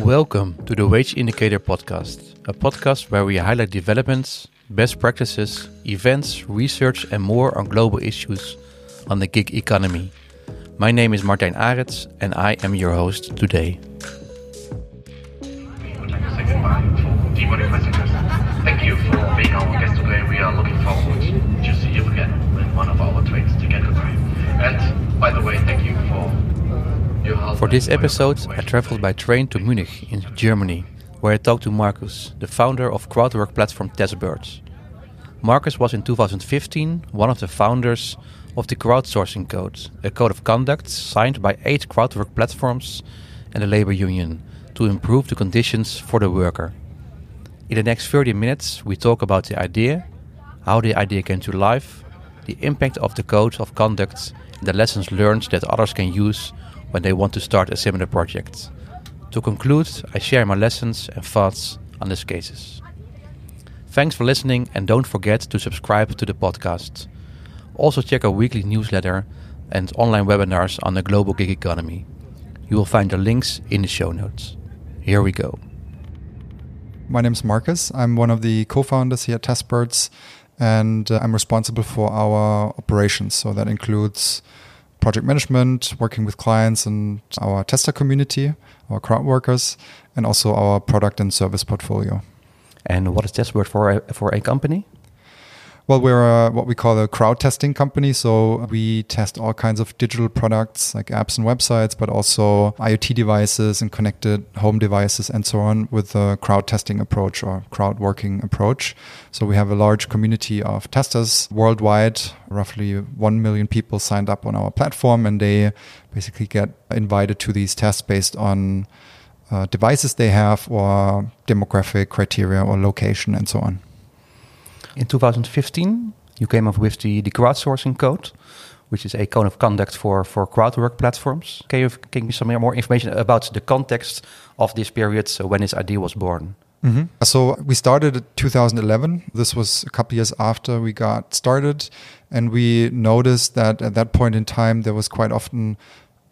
Welcome to the Wage Indicator Podcast, a podcast where we highlight developments, best practices, events, research, and more on global issues on the gig economy. My name is Martijn Arets, and I am your host today. For this episode, I traveled by train to Munich in Germany, where I talked to Markus, the founder of crowdwork platform Testbirds. Markus was in 2015 one of the founders of the Crowdsourcing Code, a code of conduct signed by eight crowdwork platforms and the labor union to improve the conditions for the worker. In the next 30 minutes, we talk about the idea, how the idea came to life, the impact of the code of conduct, and the lessons learned that others can use when they want to start a similar project. To conclude, I share my lessons and thoughts on these cases. Thanks for listening and don't forget to subscribe to the podcast. Also check our weekly newsletter and online webinars on the global gig economy. You will find the links in the show notes. Here we go. My name is Markus. I'm one of the co-founders here at Testbirds, and uh, I'm responsible for our operations. So that includes project management, working with clients and our tester community, our crowd workers, and also our product and service portfolio. And what is Testbird for a, for a company? Well, we're a, what we call a crowd testing company. So we test all kinds of digital products like apps and websites, but also IoT devices and connected home devices and so on with a crowd testing approach or crowd working approach. So we have a large community of testers worldwide. Roughly 1 million people signed up on our platform and they basically get invited to these tests based on uh, devices they have or demographic criteria or location and so on. In 2015, you came up with the, the crowdsourcing code, which is a code of conduct for, for crowdwork platforms. Can you give me some more information about the context of this period so when this idea was born? hmm So we started in 2011. This was a couple years after we got started, and we noticed that at that point in time there was quite often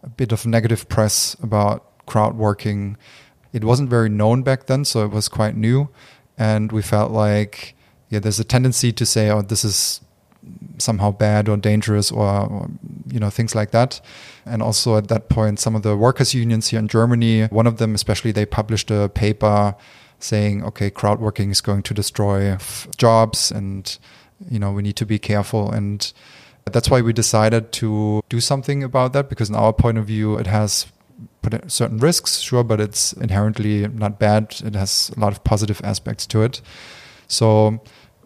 a bit of negative press about crowd working. It wasn't very known back then, so it was quite new, and we felt like yeah, there's a tendency to say, oh, this is somehow bad or dangerous or, or, you know things like that. And also at that point some of the workers unions here in germany one of them especially they published a paper saying okay crowd working is going to destroy jobs and you know we need to be careful. And that's why we decided to do something about that because in our point of view it has certain risks sure but it's inherently not bad. It has a lot of positive aspects to it. So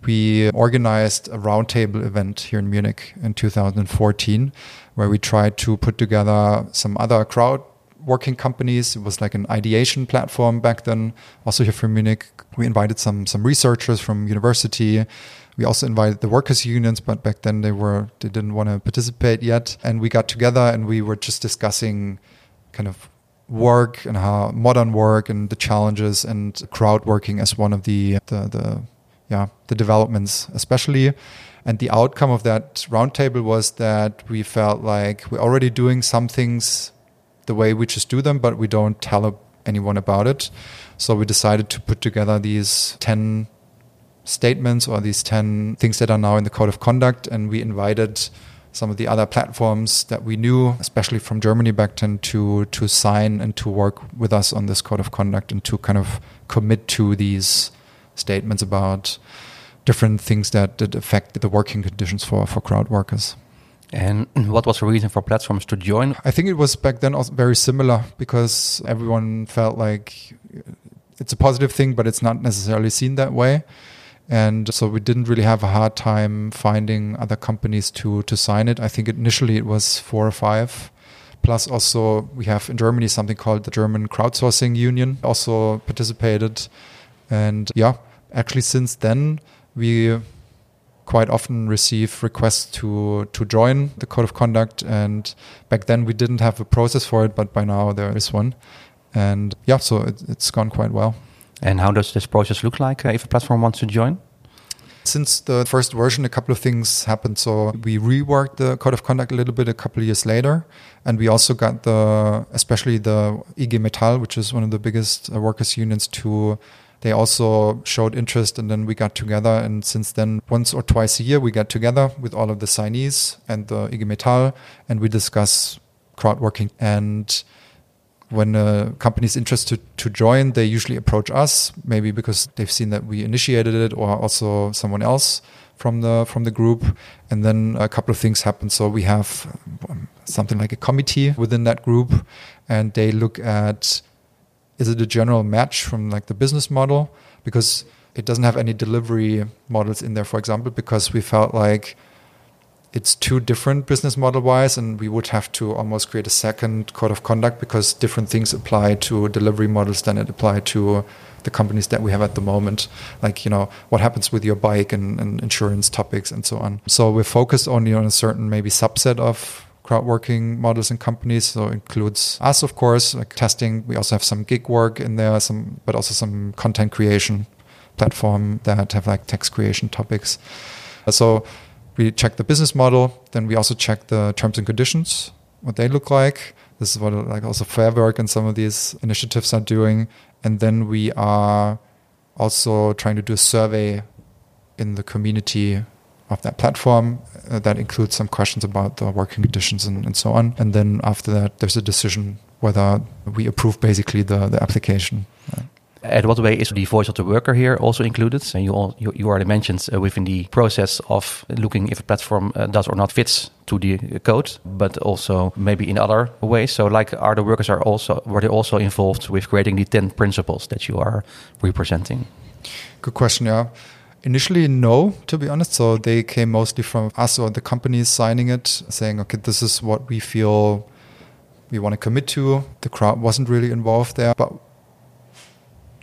we organized a roundtable event here in Munich in 2014 where we tried to put together some other crowd working companies. It was like an ideation platform back then. Also here from Munich, we invited some some researchers from university. We also invited the workers unions, but back then they were they didn't want to participate yet. And we got together and we were just discussing kind of work and how modern work and the challenges and crowd working as one of the the, the yeah the developments especially and the outcome of that roundtable was that we felt like we're already doing some things the way we just do them but we don't tell anyone about it. So we decided to put together these 10 statements or these 10 things that are now in the code of conduct and we invited some of the other platforms that we knew, especially from Germany back then, to to sign and to work with us on this code of conduct and to kind of commit to these statements about different things that, that affect the working conditions for, for crowd workers. And what was the reason for platforms to join? I think it was back then also very similar because everyone felt like it's a positive thing, but it's not necessarily seen that way. And so we didn't really have a hard time finding other companies to to sign it. I think initially it was four or five. Plus, also we have in Germany something called the German Crowdsourcing Union also participated. And yeah, actually since then we quite often receive requests to to join the code of conduct. And back then we didn't have a process for it, but by now there is one. And yeah, so it, it's gone quite well. And how does this process look like uh, if a platform wants to join? Since the first version, a couple of things happened. So we reworked the code of conduct a little bit a couple of years later. And we also got the, especially the IG Metall, which is one of the biggest uh, workers' unions, to they also showed interest and then we got together and since then once or twice a year we get together with all of the signees and the IG Metall and we discuss crowdworking and when a company is interested to join, they usually approach us, maybe because they've seen that we initiated it, or also someone else from the from the group. And then a couple of things happen. So we have um, something like a committee within that group, and they look at is it a general match from like the business model? Because it doesn't have any delivery models in there, for example, because we felt like it's too different business model wise and we would have to almost create a second code of conduct because different things apply to delivery models than it apply to the companies that we have at the moment. Like you know what happens with your bike and, and insurance topics and so on. So we're focused only on a certain maybe subset of crowdworking models and companies so includes us of course like testing we also have some gig work in there some but also some content creation platform that have like text creation topics so we check the business model. Then we also check the terms and conditions, what they look like. This is what like also Fair Work and some of these initiatives are doing. And then we are also trying to do a survey in the community of that platform uh, that includes some questions about the working conditions and, and so on. And then after that, there's a decision whether we approve basically the, the application. At what way is the voice of the worker here also included? And you all, you, you already mentioned uh, within the process of looking if a platform uh, does or not fits to the code, but also maybe in other ways. So, like, are the workers are also were they also involved with creating the ten principles that you are representing? Good question. Yeah. Initially, no, to be honest. So they came mostly from us or the companies signing it, saying, okay, this is what we feel we want to commit to. The crowd wasn't really involved there. But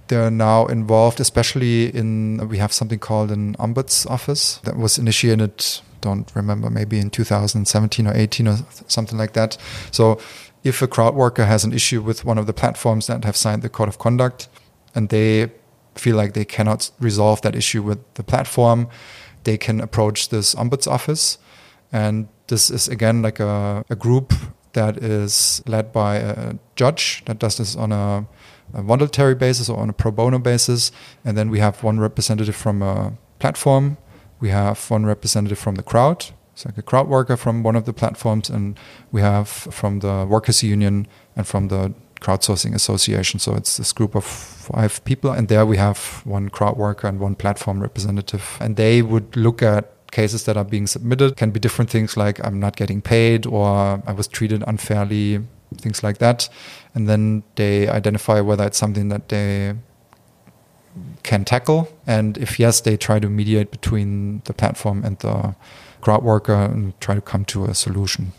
they're now involved, especially in, we have something called an ombuds office that was initiated, don't remember, maybe in 2017 or 18 or something like that. So if a crowd worker has an issue with one of the platforms that have signed the code of conduct and they feel like they cannot resolve that issue with the platform, they can approach this ombuds office. And this is again like a, a group that is led by a judge that does this on a a voluntary basis or on a pro bono basis. And then we have one representative from a platform. We have one representative from the crowd. It's like a crowd worker from one of the platforms. And we have from the workers union and from the crowdsourcing association. So it's this group of five people. And there we have one crowd worker and one platform representative. And they would look at cases that are being submitted can be different things like I'm not getting paid or I was treated unfairly things like that. And then they identify whether it's something that they can tackle. And if yes, they try to mediate between the platform and the crowd worker and try to come to a solution.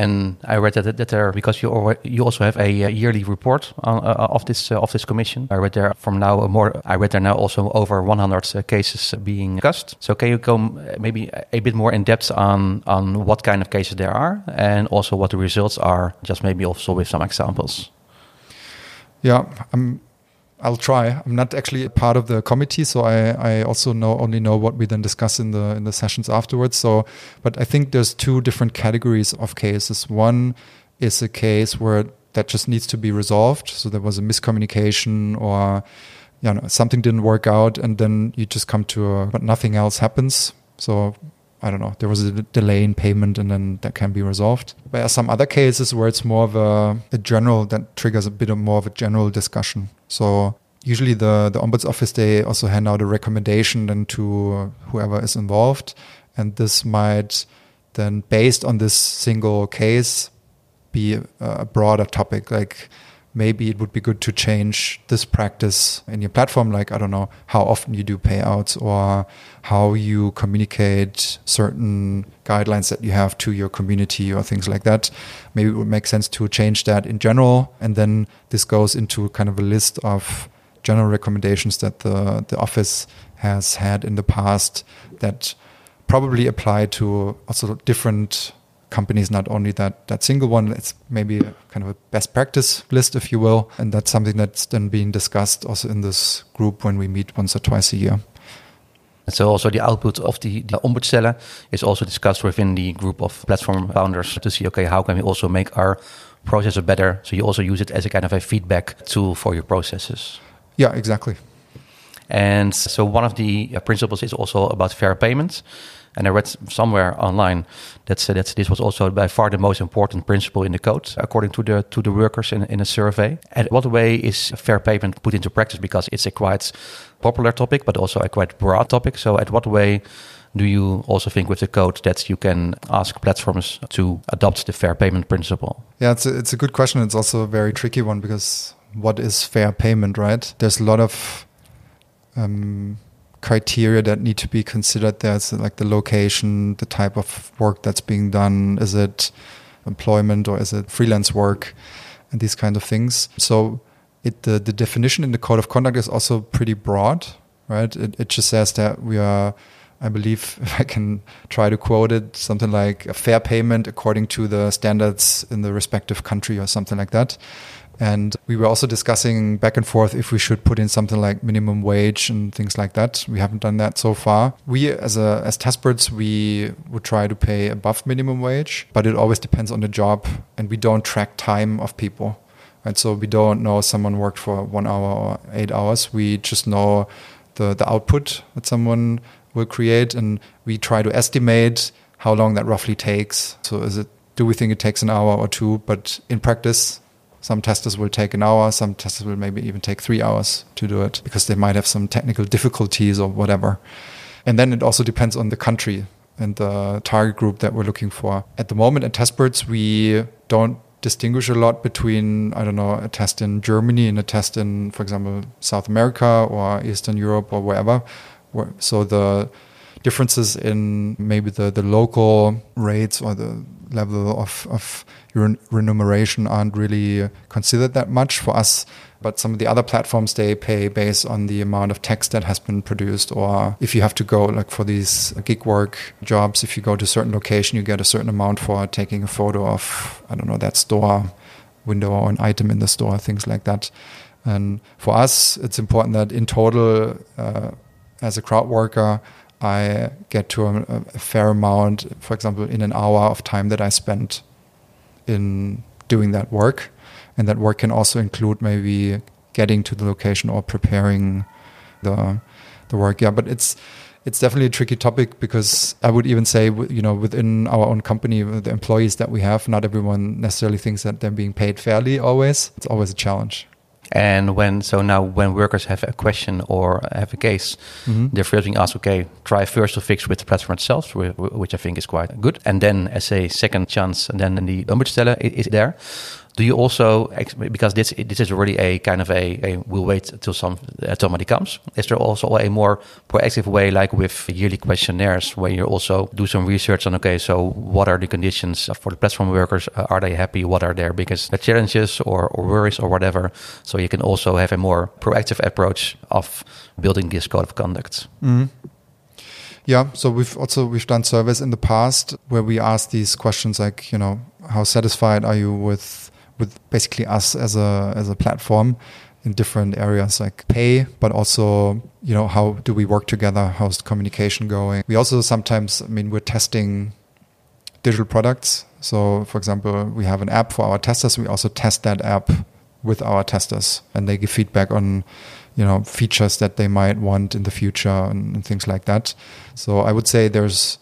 And I read that, that there because you you also have a, yearly report on, uh, of this uh, of this commission. I read there from now more. I read there now also over 100 uh, cases being discussed. So can you go maybe a bit more in depth on on what kind of cases there are and also what the results are? Just maybe also with some examples. Yeah, I'm I'll try. I'm not actually part of the committee, so I, I also know only know what we then discuss in the in the sessions afterwards. So, but I think there's two different categories of cases. One is a case where that just needs to be resolved. So there was a miscommunication or you know something didn't work out, and then you just come to a but nothing else happens. So I don't know, there was a delay in payment and then that can be resolved. There are some other cases where it's more of a, a general, that triggers a bit of more of a general discussion. So usually the, the ombuds office, they also hand out a recommendation then to whoever is involved. And this might then, based on this single case, be a broader topic like maybe it would be good to change this practice in your platform like i don't know how often you do payouts or how you communicate certain guidelines that you have to your community or things like that. Maybe it would make sense to change that in general and then this goes into kind of a list of general recommendations that the the office has had in the past that probably apply to also different companies, not only that that single one. It's maybe a kind of a best practice list, if you will, and that's something that's then being discussed also in this group when we meet once or twice a year. So also the output of the, the ombudsstelle is also discussed within the group of platform founders to see, okay, how can we also make our processes better? So you also use it as a kind of a feedback tool for your processes. Yeah, exactly. And so one of the uh, principles is also about fair payment. And I read somewhere online that that this was also by far the most important principle in the code, according to the to the workers in, in a survey. And what way is fair payment put into practice? Because it's a quite popular topic, but also a quite broad topic. So, at what way do you also think with the code that you can ask platforms to adopt the fair payment principle? Yeah, it's a, it's a good question. It's also a very tricky one because what is fair payment, right? There's a lot of um, criteria that need to be considered. There's like the location, the type of work that's being done. Is it employment or is it freelance work, and these kind of things. So it the, the definition in the code of conduct is also pretty broad, right? It, it just says that we are. I believe if I can try to quote it, something like a fair payment according to the standards in the respective country or something like that. And we were also discussing back and forth if we should put in something like minimum wage and things like that. We haven't done that so far. We, as a as Testbirds, we would try to pay above minimum wage, but it always depends on the job, and we don't track time of people. And so we don't know someone worked for one hour or eight hours. We just know the the output that someone will create, and we try to estimate how long that roughly takes. So is it do we think it takes an hour or two? But in practice, some testers will take an hour, some testers will maybe even take three hours to do it because they might have some technical difficulties or whatever. And then it also depends on the country and the target group that we're looking for. At the moment at Testbirds, we don't distinguish a lot between, I don't know, a test in Germany and a test in, for example, South America or Eastern Europe or wherever. So the differences in maybe the, the local rates or the level of, of remuneration aren't really considered that much for us. But some of the other platforms, they pay based on the amount of text that has been produced. Or if you have to go, like for these gig work jobs, if you go to a certain location, you get a certain amount for taking a photo of, I don't know, that store window or an item in the store, things like that. And for us, it's important that in total, uh, as a crowd worker, I get to a, a, fair amount, for example, in an hour of time that I spent in doing that work. And that work can also include maybe getting to the location or preparing the the work. Yeah, but it's it's definitely a tricky topic because I would even say, you know, within our own company, uh, the employees that we have, not everyone necessarily thinks that they're being paid fairly. Always, it's always a challenge. And when so now when workers have a question or have a case, mm-hmm. they're first being asked, okay, try first to fix with the platform itself, which I think is quite good, and then as a second chance, and then the ombudsstelle is there do you also because this this is already a kind of a, a we'll wait until some uh, somebody comes. Is there also a more proactive way like with yearly questionnaires where you also do some research on okay so what are the conditions for the platform workers? Uh, are they happy? What are their biggest challenges or, or worries or whatever? So you can also have a more proactive approach of building this code of conduct. Mm. Yeah, so we've also we've done surveys in the past where we ask these questions like, you know, how satisfied are you with with basically us as a as a platform in different areas like pay, but also you know how do we work together? How's the communication going? We also sometimes, I mean, we're testing digital products. So, for example, we have an app for our testers. We also test that app with our testers, and they give feedback on you know features that they might want in the future and, and things like that. So, I would say there's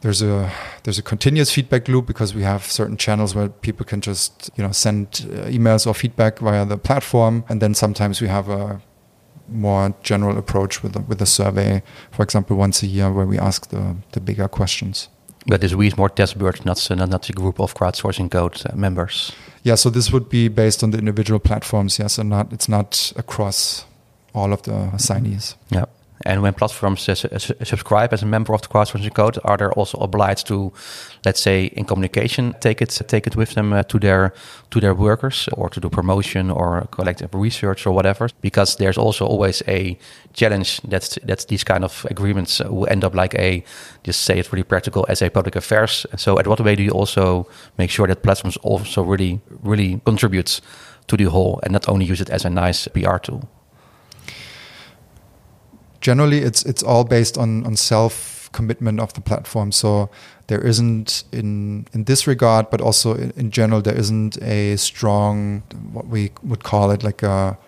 there's a there's a continuous feedback loop because we have certain channels where people can just you know send uh, emails or feedback via the platform, and then sometimes we have a more general approach with a, with a survey, for example, once a year where we ask the the bigger questions. But this is more Testbirds, not not not a group of crowdsourcing code uh, members. Yeah, so this would be based on the individual platforms. Yes, and not it's not across all of the assignees. Yeah. And when platforms subscribe as a member of the crowdsourcing code, are they also obliged to, let's say, in communication, take it take it with them uh, to their to their workers, or to do promotion or collective research or whatever? Because there's also always a challenge that that these kind of agreements will end up like a just say it really practical as a public affairs. So, at what way do you also make sure that platforms also really really contributes to the whole and not only use it as a nice PR tool? Generally it's it's all based on on self commitment of the platform. So there isn't in in this regard, but also in, in general there isn't a strong what we would call it like a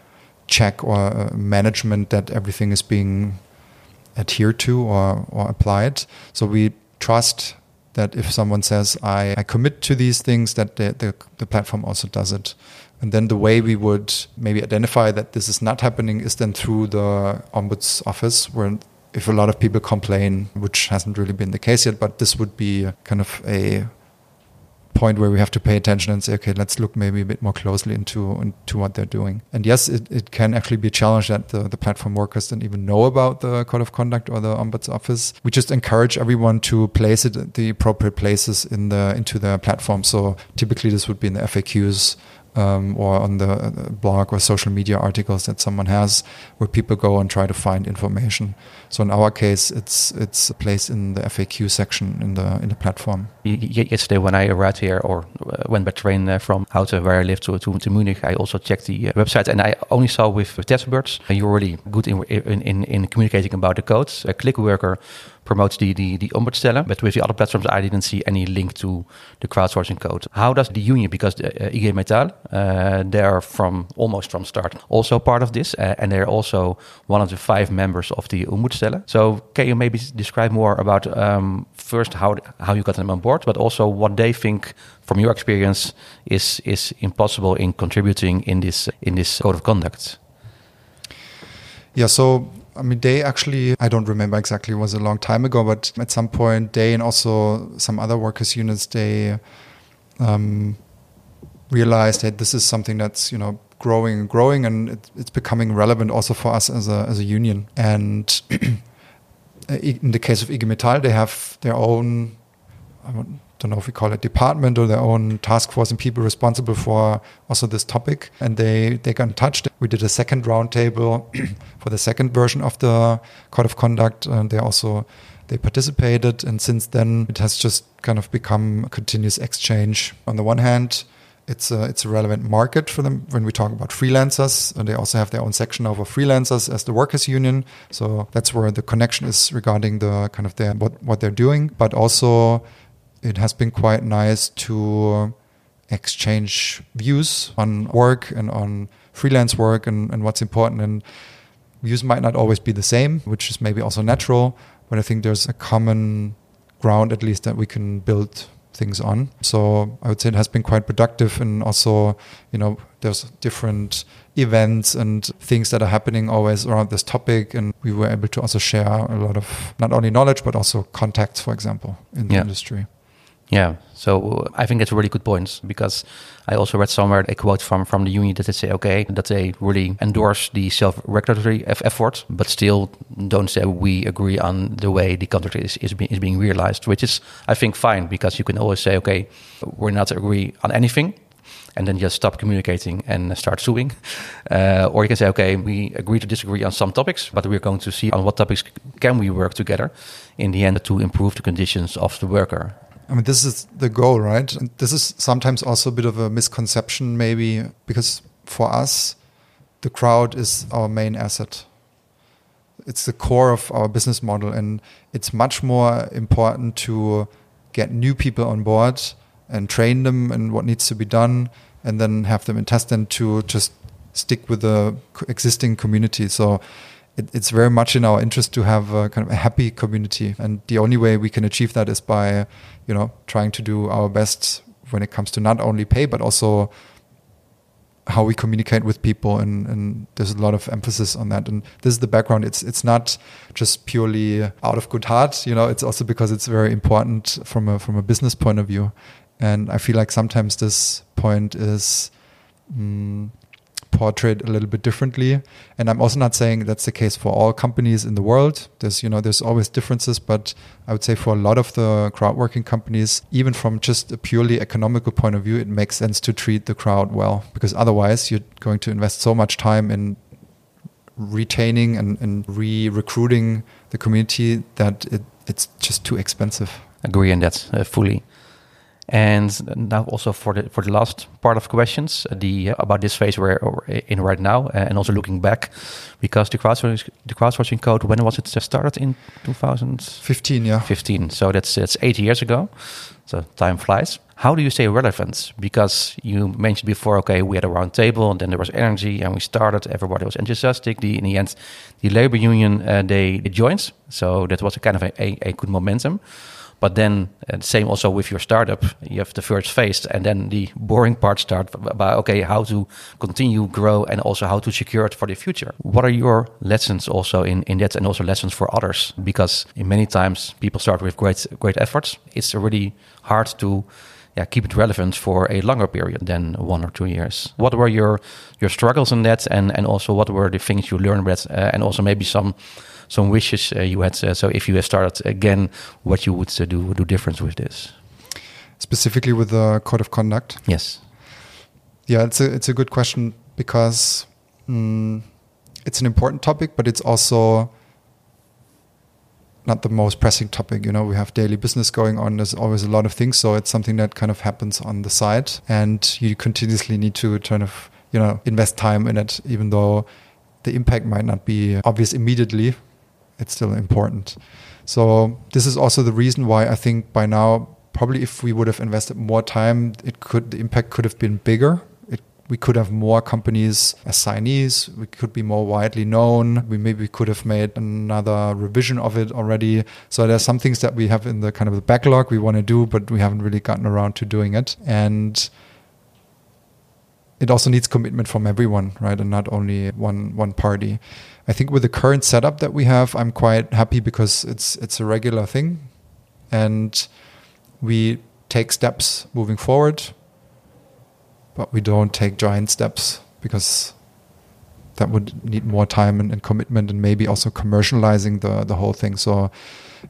check or a management that everything is being adhered to or, or applied. So we trust that if someone says I, I commit to these things that the, the, the platform also does it. And then the way we would maybe identify that this is not happening is then through the ombuds office, where if a lot of people complain, which hasn't really been the case yet, but this would be kind of a point where we have to pay attention and say, okay, let's look maybe a bit more closely into into what they're doing. And yes, it, it can actually be a challenge that the, the platform workers don't even know about the code of conduct or the ombuds office. We just encourage everyone to place it at the appropriate places in the into the platform. So typically this would be in the FAQs um, or on the uh, blog or social media articles that someone has where people go and try to find information. So in our case, it's it's placed in the FAQ section in the in the platform. Yesterday, when I arrived here or uh, went by train uh, from Houten, where I live, to, to, to Munich, I also checked the website, and I only saw with, Testbirds. You're really good in, in, in, in communicating about the codes. A Clickworker promotes the, the, the ombudsstellen. But with the other platforms, I didn't see any link to the crowdsourcing code. How does the union, because the, uh, IG Metall, uh, they're from almost from start also part of this, uh, and they're also one of the five members of the ombudsstellen. So can you maybe describe more about um, first how how you got them on board, but also what they think from your experience is is impossible in contributing in this in this code of conduct? Yeah, so I mean, they actually, I don't remember exactly, it was a long time ago, but at some point, they and also some other workers' units, they um, realized that this is something that's, you know, growing and growing and it, it's becoming relevant also for us as a, as a union. And in the case of IG Metall, they have their own, don't know if we call it department or their own task force and people responsible for also this topic. And they, they got in touch. We did a second roundtable for the second version of the code of conduct. And they also, they participated. And since then it has just kind of become a continuous exchange. On the one hand, it's a, it's a relevant market for them when we talk about freelancers. And they also have their own section over freelancers as the workers union. So that's where the connection is regarding the kind of their, what, what they're doing. But also it has been quite nice to exchange views on work and on freelance work and, and what's important. And views might not always be the same, which is maybe also natural, but I think there's a common ground at least that we can build things on. So I would say it has been quite productive and also, you know, there's different events and things that are happening always around this topic and we were able to also share a lot of not only knowledge but also contacts for example in the yeah. industry. Yeah, so I think that's a really good point because I also read somewhere a quote from, from the union that they say, okay, that they really endorse the self regulatory effort, but still don't say we agree on the way the contract is, is, be, is being realized, which is, I think, fine because you can always say, okay, we're not agree on anything. And then just stop communicating and start suing. Uh, or you can say, okay, we agree to disagree on some topics, but we're going to see on what topics can we work together in the end to improve the conditions of the worker. I mean, this is the goal, right? And this is sometimes also a bit of a misconception, maybe, because for us, the crowd is our main asset. It's the core of our business model, and it's much more important to get new people on board and train them and what needs to be done, and then have them in test and to just stick with the existing community. So it, it's very much in our interest to have a kind of a happy community, and the only way we can achieve that is by, you know, trying to do our best when it comes to not only pay but also how we communicate with people. And, and there's a lot of emphasis on that. And this is the background. It's it's not just purely out of good heart you know it's also because it's very important from a from a business point of view. And i feel like sometimes this point is mm, portrayed a little bit differently. And I'm also not saying that's the case for all companies in the world. There's, you know, there's always differences, but I would say for a lot of the crowdworking companies, even from just a purely economical point of view, it makes sense to treat the crowd well because otherwise you're going to invest so much time in retaining and, and re-recruiting the community that it, it's just too expensive. Agree on that uh, fully. And now also for the for the last part of questions, uh, the uh, about this phase we're in right now, uh, and also looking back, because the crowdsourcing the crowdsourcing code when was it started in 2015? Yeah, 15. So that's that's eight years ago. So time flies. How do you stay relevant? Because you mentioned before, okay, we had a round table, and then there was energy, and we started. Everybody was enthusiastic. The, in the end, the labor union uh, they, they joined, so that was a kind of a, a, a good momentum. But then, same also with your startup, you have the first phase, and then the boring part starts about okay, how to continue grow and also how to secure it for the future. What are your lessons also in, in that, and also lessons for others? Because in many times people start with great great efforts. It's really hard to yeah, keep it relevant for a longer period than one or two years. What were your your struggles in that, and and also what were the things you learned with, uh, and also maybe some some wishes uh, you had. Uh, so if you have started again, what you would uh, do do different with this? Specifically with the code of conduct. Yes. Yeah, it's a it's a good question because mm, it's an important topic, but it's also not the most pressing topic. You know, we have daily business going on. There's always a lot of things, so it's something that kind of happens on the side, and you continuously need to kind of you know invest time in it, even though the impact might not be obvious immediately. It's still important. So this is also the reason why I think by now probably if we would have invested more time, it could the impact could have been bigger we could have more companies as signees. We could be more widely known. We maybe could have made another revision of it already. So there's some things that we have in the kind of the backlog we want to do, but we haven't really gotten around to doing it. And it also needs commitment from everyone, right? And not only one one party. I think with the current setup that we have, I'm quite happy because it's it's a regular thing, and we take steps moving forward but we don't take giant steps because that would need more time and, and, commitment and maybe also commercializing the the whole thing. So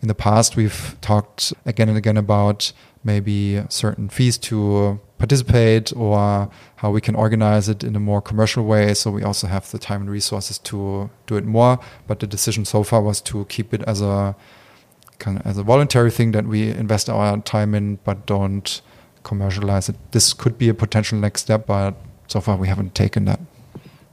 in the past we've talked again and again about maybe certain fees to participate or how we can organize it in a more commercial way so we also have the time and resources to do it more but the decision so far was to keep it as a kind of as a voluntary thing that we invest our time in but don't commercialize it. This could be a potential next step, but so far we haven't taken that.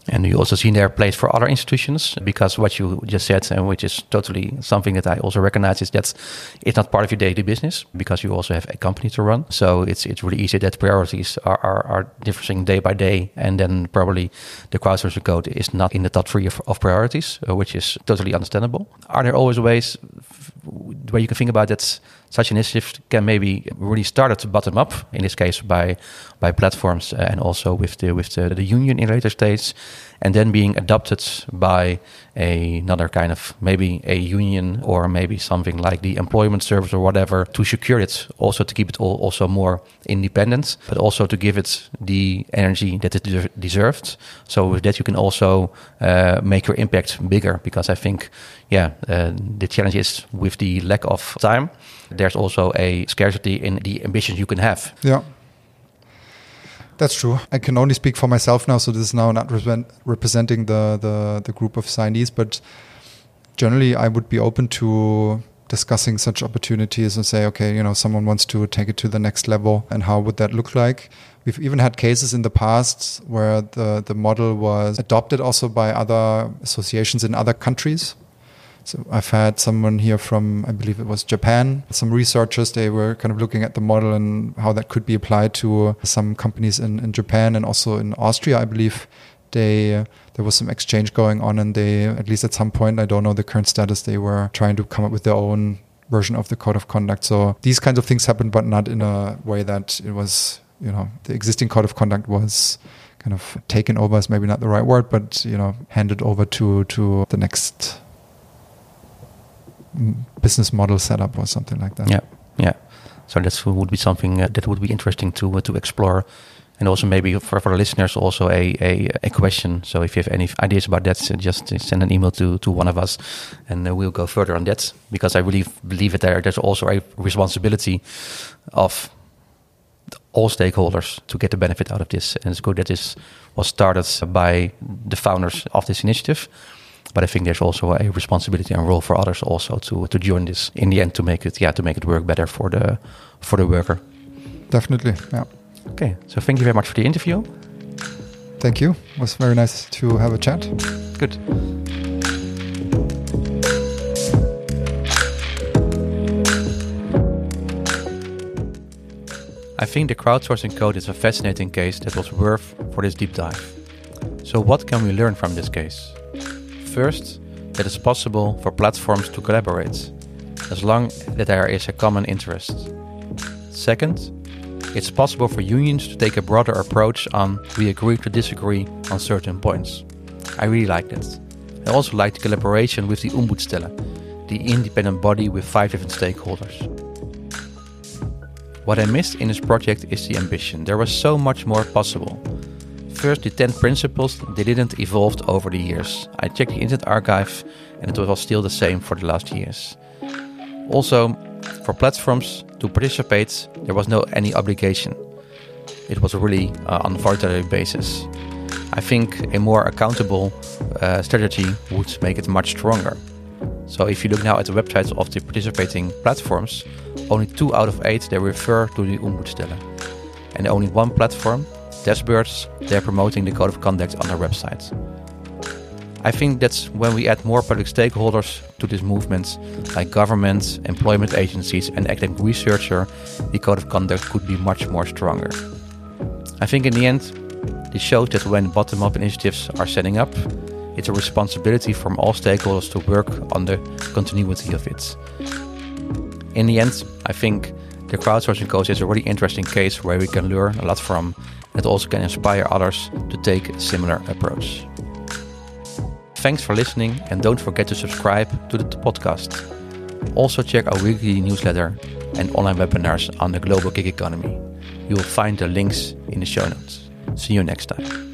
And you also see their place for other institutions because what you just said, and which is totally something that I also recognize, is that it's not part of your daily business because you also have a company to run. So it's it's really easy that priorities are, are, are differing day by day, and then probably the crowdsourcing code is not in the top three of, of priorities, uh, which is totally understandable. Are there always ways where you can think about that? Such initiative can maybe really start at the bottom up. In this case, by by platforms uh, and also with the with the, the union in later stages, and then being adopted by a, another kind of maybe a union or maybe something like the employment service or whatever to secure it, also to keep it all also more independent, but also to give it the energy that it deserved. So with that, you can also uh, make your impact bigger because I think, yeah, uh, the challenge is with the lack of time there's also a scarcity in the ambitions you can have. Yeah. That's true. I can only speak for myself now, so this is now not representing the, the, the group of signees, but generally I would be open to discussing such opportunities and say, okay, you know, someone wants to take it to the next level, and how would that look like? We've even had cases in the past where the, the model was adopted also by other associations in other countries. So I've had someone here from, I believe it was Japan, some researchers, they were kind of looking at the model and how that could be applied to some companies in, in Japan and also in Austria, I believe. They, uh, there was some exchange going on and they, at least at some point, I don't know the current status, they were trying to come up with their own version of the code of conduct. So these kinds of things happened, but not in a way that it was, you know, the existing code of conduct was kind of taken over is maybe not the right word, but you know, handed over to to the next business model setup or something like that. Yeah, yeah. So that would be something uh, that would be interesting to uh, to explore, and also maybe for for listeners also a, a, a question. So if you have any ideas about that, just send an email to to one of us, and uh, we'll go further on that because I really believe that there there's also a responsibility of all stakeholders to get the benefit out of this, and it's good that this was started by the founders of this initiative but I think there's also a responsibility and role for others also to to join this in the end to make it yeah to make it work better for the for the worker. definitely. Yeah. Okay, so thank you very much for the interview. Thank you. It was very nice to have a chat. Good. I think the crowdsourcing code is a fascinating case that was worth for this deep dive. So, what can we learn from this case? First, it's possible for platforms to collaborate, as long that there is a common interest. Second, it's possible for unions to take a broader approach on we agree to disagree on certain points. I really like that. I also like the collaboration with the Ombudsstelle, the independent body with five different stakeholders. What I missed in this project is the ambition. There was so much more possible. First, the 10 principles, they didn't evolve over the years. I checked the Internet Archive and it was still the same for the last years. Also, for platforms to participate, there was no any obligation. It was really uh, on a voluntary basis. I think a more accountable uh, strategy would make it much stronger. So if you look now at the websites of the participating platforms, only two out of eight they refer to the Ombudsstelle. And only one platform, Testbirds, they're promoting the code of conduct on their website. I think that's when we add more public stakeholders to this movement, like governments, employment agencies, and academic researcher, the code of conduct could be much more stronger. I think in the end, this shows that when bottom-up initiatives are setting up, it's a responsibility from all stakeholders to work on the continuity of it. In the end, I think the crowdsourcing code is a really interesting case where we can learn a lot from and also can inspire others to take a similar approach. Thanks for listening and don't forget to subscribe to the podcast. Also check our weekly newsletter and online webinars on the global gig economy. You will find the links in the show notes. See you next time.